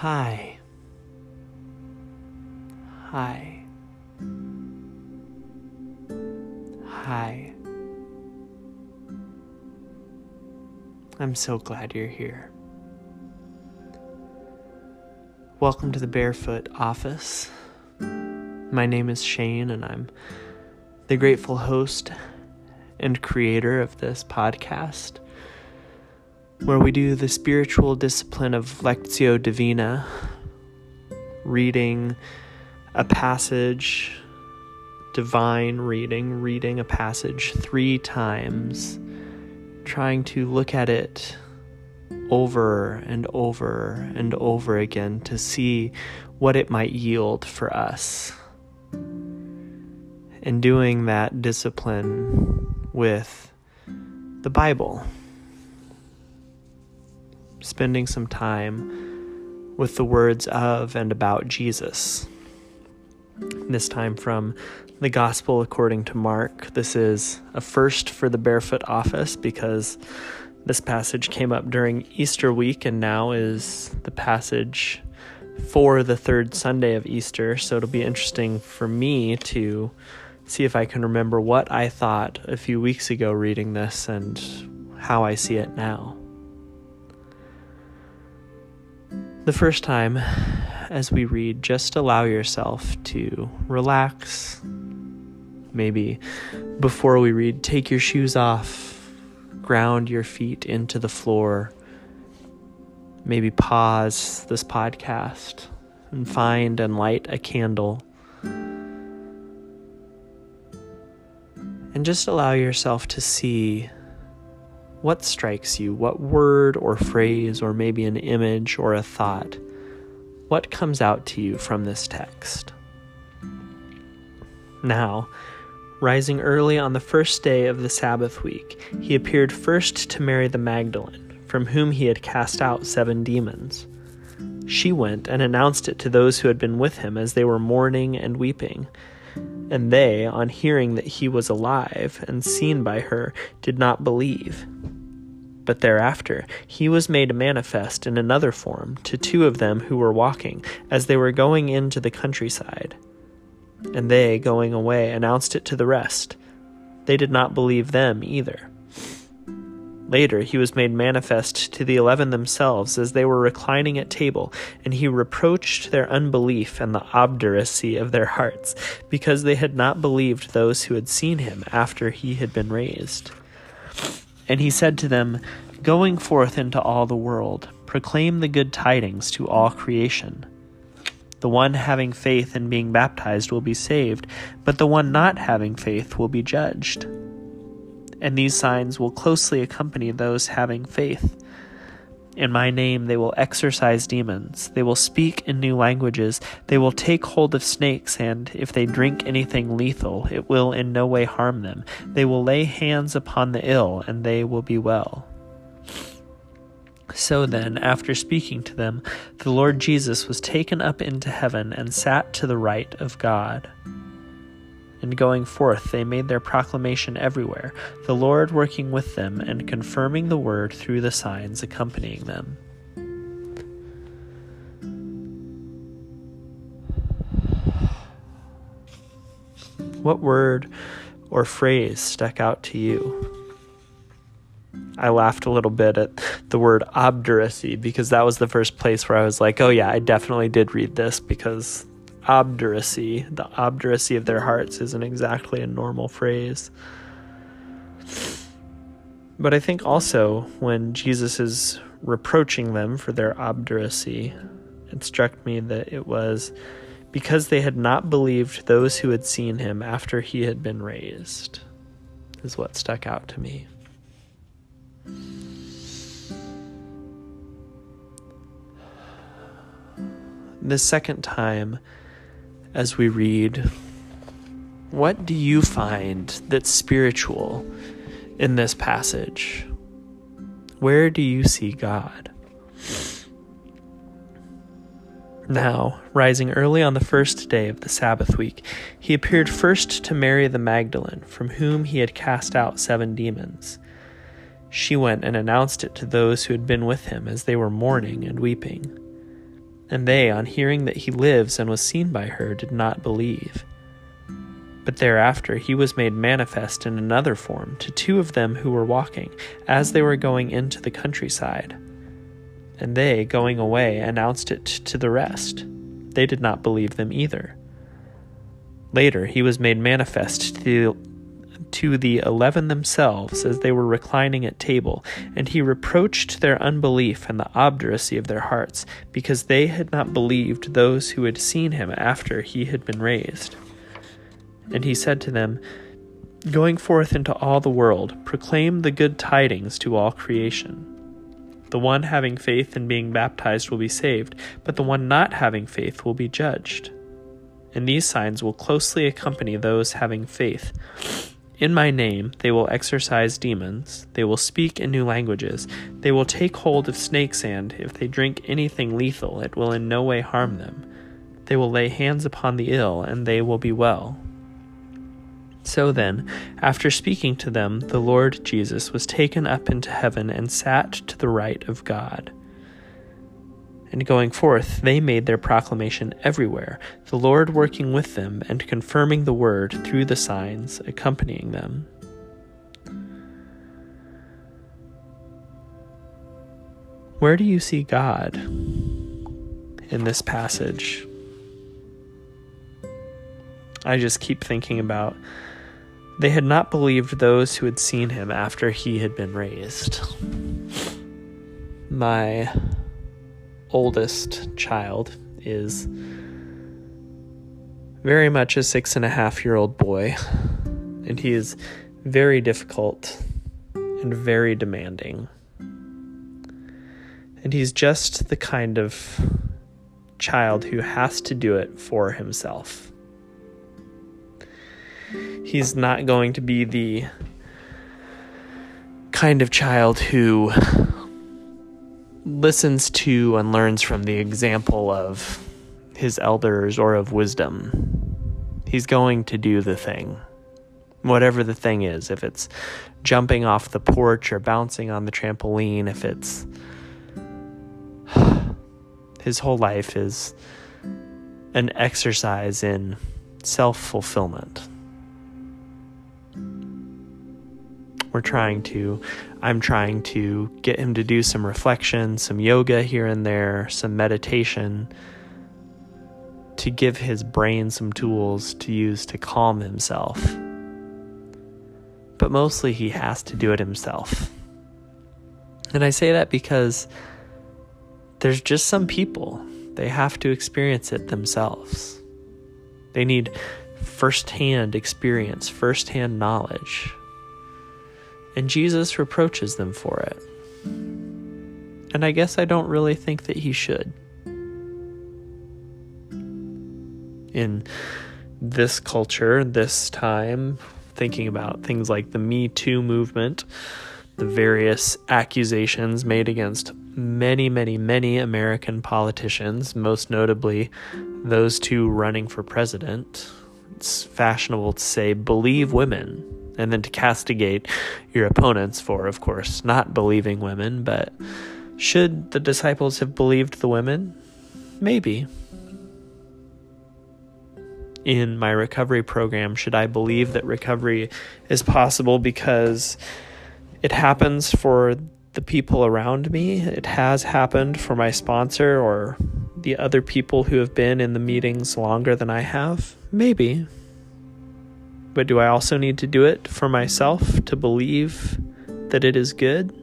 Hi. Hi. Hi. I'm so glad you're here. Welcome to the Barefoot office. My name is Shane, and I'm the grateful host and creator of this podcast where we do the spiritual discipline of Lectio Divina, reading a passage, divine reading, reading a passage three times, trying to look at it over and over and over again to see what it might yield for us. And doing that discipline with the Bible spending some time with the words of and about Jesus. This time from the Gospel according to Mark. This is a first for the Barefoot office because this passage came up during Easter week and now is the passage for the third Sunday of Easter. So it'll be interesting for me to see if I can remember what I thought a few weeks ago reading this and how I see it now. The first time, as we read, just allow yourself to relax. Maybe before we read, take your shoes off, ground your feet into the floor. Maybe pause this podcast and find and light a candle. And just allow yourself to see what strikes you? What word or phrase, or maybe an image or a thought? What comes out to you from this text? Now, rising early on the first day of the Sabbath week, he appeared first to Mary the Magdalene, from whom he had cast out seven demons. She went and announced it to those who had been with him as they were mourning and weeping. And they, on hearing that he was alive and seen by her, did not believe. But thereafter he was made manifest in another form to two of them who were walking, as they were going into the countryside. And they, going away, announced it to the rest. They did not believe them either. Later he was made manifest to the eleven themselves as they were reclining at table, and he reproached their unbelief and the obduracy of their hearts, because they had not believed those who had seen him after he had been raised. And he said to them, Going forth into all the world, proclaim the good tidings to all creation. The one having faith and being baptized will be saved, but the one not having faith will be judged and these signs will closely accompany those having faith. In my name they will exorcise demons, they will speak in new languages, they will take hold of snakes, and if they drink anything lethal, it will in no way harm them. They will lay hands upon the ill, and they will be well. So then, after speaking to them, the Lord Jesus was taken up into heaven and sat to the right of God and going forth they made their proclamation everywhere, the Lord working with them and confirming the word through the signs accompanying them. What word or phrase stuck out to you? I laughed a little bit at the word obduracy because that was the first place where I was like, oh, yeah, I definitely did read this because obduracy, the obduracy of their hearts, isn't exactly a normal phrase. But I think also when Jesus is reproaching them for their obduracy, it struck me that it was because they had not believed those who had seen him after he had been raised, is what stuck out to me. The second time, as we read, what do you find that's spiritual in this passage? Where do you see God? Now, rising early on the first day of the Sabbath week, he appeared first to Mary the Magdalene, from whom he had cast out seven demons. She went and announced it to those who had been with him as they were mourning and weeping. And they, on hearing that he lives and was seen by her, did not believe. But thereafter he was made manifest in another form to two of them who were walking, as they were going into the countryside. And they, going away, announced it to the rest. They did not believe them either. Later he was made manifest to to the eleven themselves as they were reclining at table, and he reproached their unbelief and the obduracy of their hearts, because they had not believed those who had seen him after he had been raised. And he said to them, Going forth into all the world, proclaim the good tidings to all creation. The one having faith and being baptized will be saved, but the one not having faith will be judged. And these signs will closely accompany those having faith. In my name they will exorcise demons, they will speak in new languages, they will take hold of snakes, and, if they drink anything lethal, it will in no way harm them. They will lay hands upon the ill, and they will be well. So then, after speaking to them, the Lord Jesus was taken up into heaven and sat to the right of God. And going forth, they made their proclamation everywhere, the Lord working with them and confirming the word through the signs accompanying them. Where do you see God in this passage? I just keep thinking about they had not believed those who had seen him after he had been raised. My oldest child is very much a six and a half year old boy, and he is very difficult and very demanding. And he's just the kind of child who has to do it for himself. He's not going to be the kind of child who listens to and learns from the example of his elders or of wisdom. He's going to do the thing. Whatever the thing is, if it's jumping off the porch or bouncing on the trampoline, if it's. His whole life is an exercise in self fulfillment. We're trying to, I'm trying to get him to do some reflection, some yoga here and there, some meditation to give his brain some tools to use to calm himself. But mostly he has to do it himself. And I say that because there's just some people, they have to experience it themselves. They need firsthand experience, firsthand knowledge and Jesus reproaches them for it. And I guess I don't really think that he should. In this culture, this time, thinking about things like the Me Too movement, the various accusations made against many, many, many American politicians, most notably those two running for president. It's fashionable to say, believe women and then to castigate your opponents for, of course, not believing women. But should the disciples have believed the women? Maybe. In my recovery program, should I believe that recovery is possible because it happens for the people around me? It has happened for my sponsor or the other people who have been in the meetings longer than I have? Maybe. But do I also need to do it for myself to believe that it is good,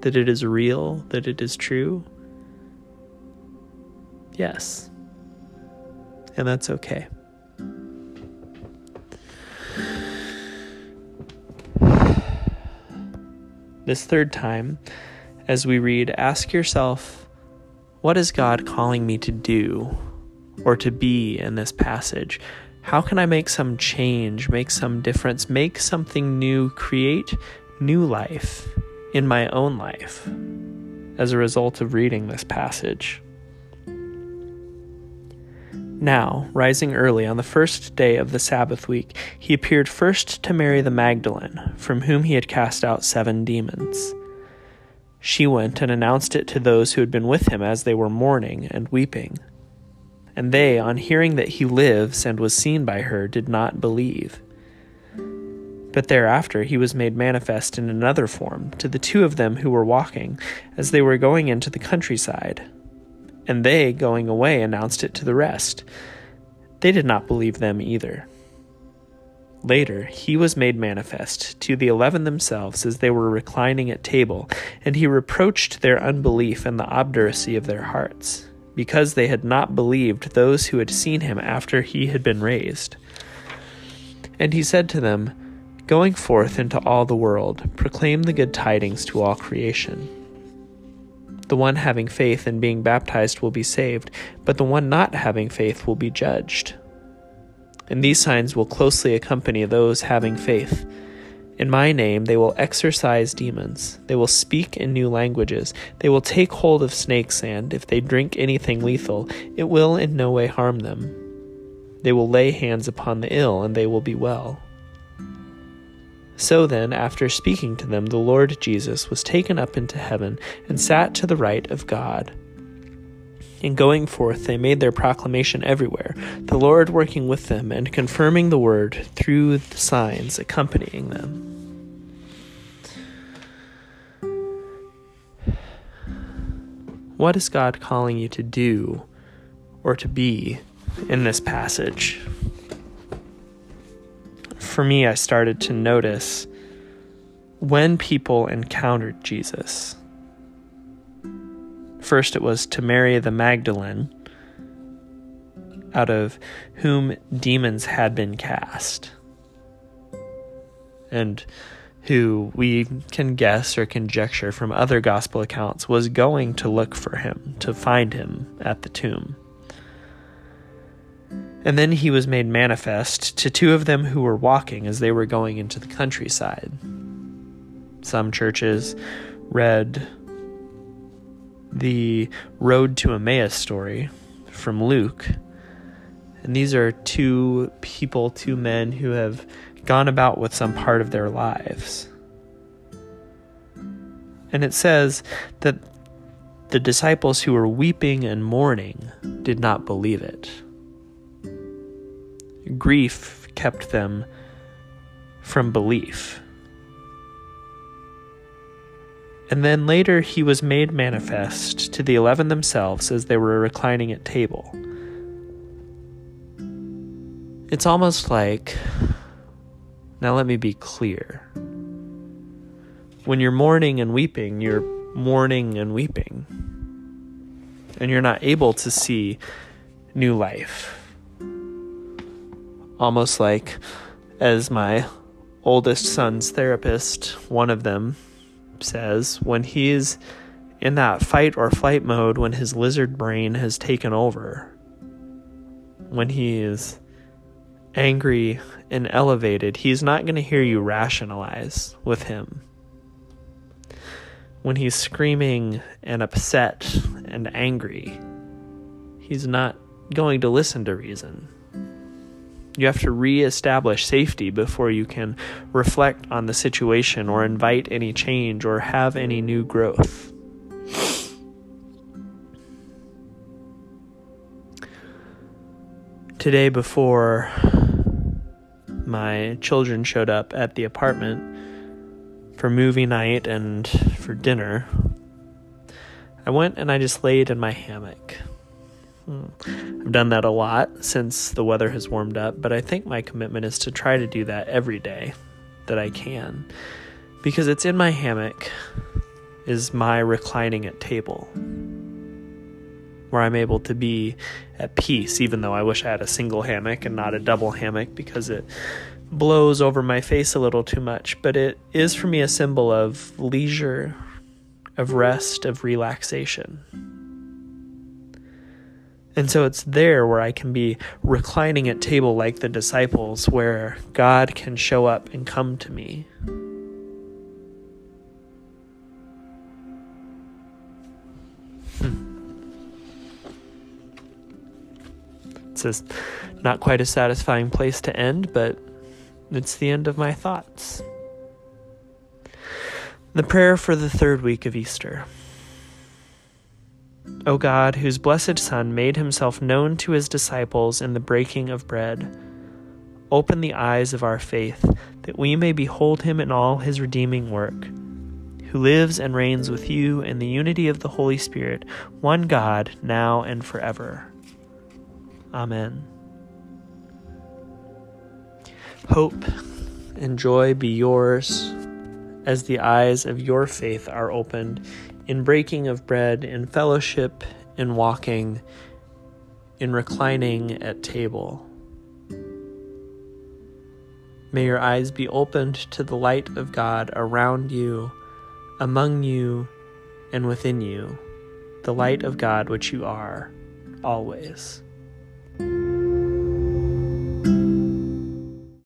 that it is real, that it is true? Yes. And that's okay. This third time, as we read, ask yourself, what is God calling me to do or to be in this passage? How can I make some change, make some difference, make something new, create new life in my own life as a result of reading this passage? Now, rising early on the first day of the Sabbath week, he appeared first to Mary the Magdalene, from whom he had cast out seven demons. She went and announced it to those who had been with him as they were mourning and weeping. And they, on hearing that he lives and was seen by her, did not believe. But thereafter he was made manifest in another form to the two of them who were walking, as they were going into the countryside. And they, going away, announced it to the rest. They did not believe them either. Later, he was made manifest to the eleven themselves as they were reclining at table, and he reproached their unbelief and the obduracy of their hearts, because they had not believed those who had seen him after he had been raised. And he said to them, Going forth into all the world, proclaim the good tidings to all creation. The one having faith and being baptized will be saved, but the one not having faith will be judged. And these signs will closely accompany those having faith. In my name they will exorcise demons. They will speak in new languages. They will take hold of snakes, and if they drink anything lethal, it will in no way harm them. They will lay hands upon the ill, and they will be well. So then, after speaking to them, the Lord Jesus was taken up into heaven and sat to the right of God. In going forth, they made their proclamation everywhere, the Lord working with them and confirming the word through the signs accompanying them. What is God calling you to do or to be in this passage? For me, I started to notice when people encountered Jesus First, it was to Mary the Magdalene, out of whom demons had been cast, and who we can guess or conjecture from other gospel accounts was going to look for him, to find him at the tomb. And then he was made manifest to two of them who were walking as they were going into the countryside. Some churches read the Road to Emmaus story from Luke. And these are two people, two men who have gone about with some part of their lives. And it says that the disciples who were weeping and mourning did not believe it. Grief kept them from belief. And then later he was made manifest to the eleven themselves as they were reclining at table. It's almost like, now let me be clear. When you're mourning and weeping, you're mourning and weeping. And you're not able to see new life. Almost like, as my oldest son's therapist, one of them, says when he's in that fight or flight mode, when his lizard brain has taken over, when he is angry and elevated, he's not going to hear you rationalize with him. When he's screaming and upset and angry, he's not going to listen to reason. You have to re-establish safety before you can reflect on the situation or invite any change or have any new growth. Today, before my children showed up at the apartment for movie night and for dinner, I went and I just laid in my hammock. I've done that a lot since the weather has warmed up, but I think my commitment is to try to do that every day that I can. Because it's in my hammock is my reclining at table where I'm able to be at peace, even though I wish I had a single hammock and not a double hammock because it blows over my face a little too much. But it is for me a symbol of leisure, of rest, of relaxation. And so it's there where I can be reclining at table like the disciples, where God can show up and come to me. Hmm. It's a, not quite a satisfying place to end, but it's the end of my thoughts. The prayer for the third week of Easter. O God, whose blessed Son made himself known to his disciples in the breaking of bread, open the eyes of our faith, that we may behold him in all his redeeming work, who lives and reigns with you in the unity of the Holy Spirit, one God, now and forever. Amen. Hope and joy be yours as the eyes of your faith are opened in breaking of bread, in fellowship, in walking, in reclining at table. May your eyes be opened to the light of God around you, among you, and within you, the light of God which you are, always.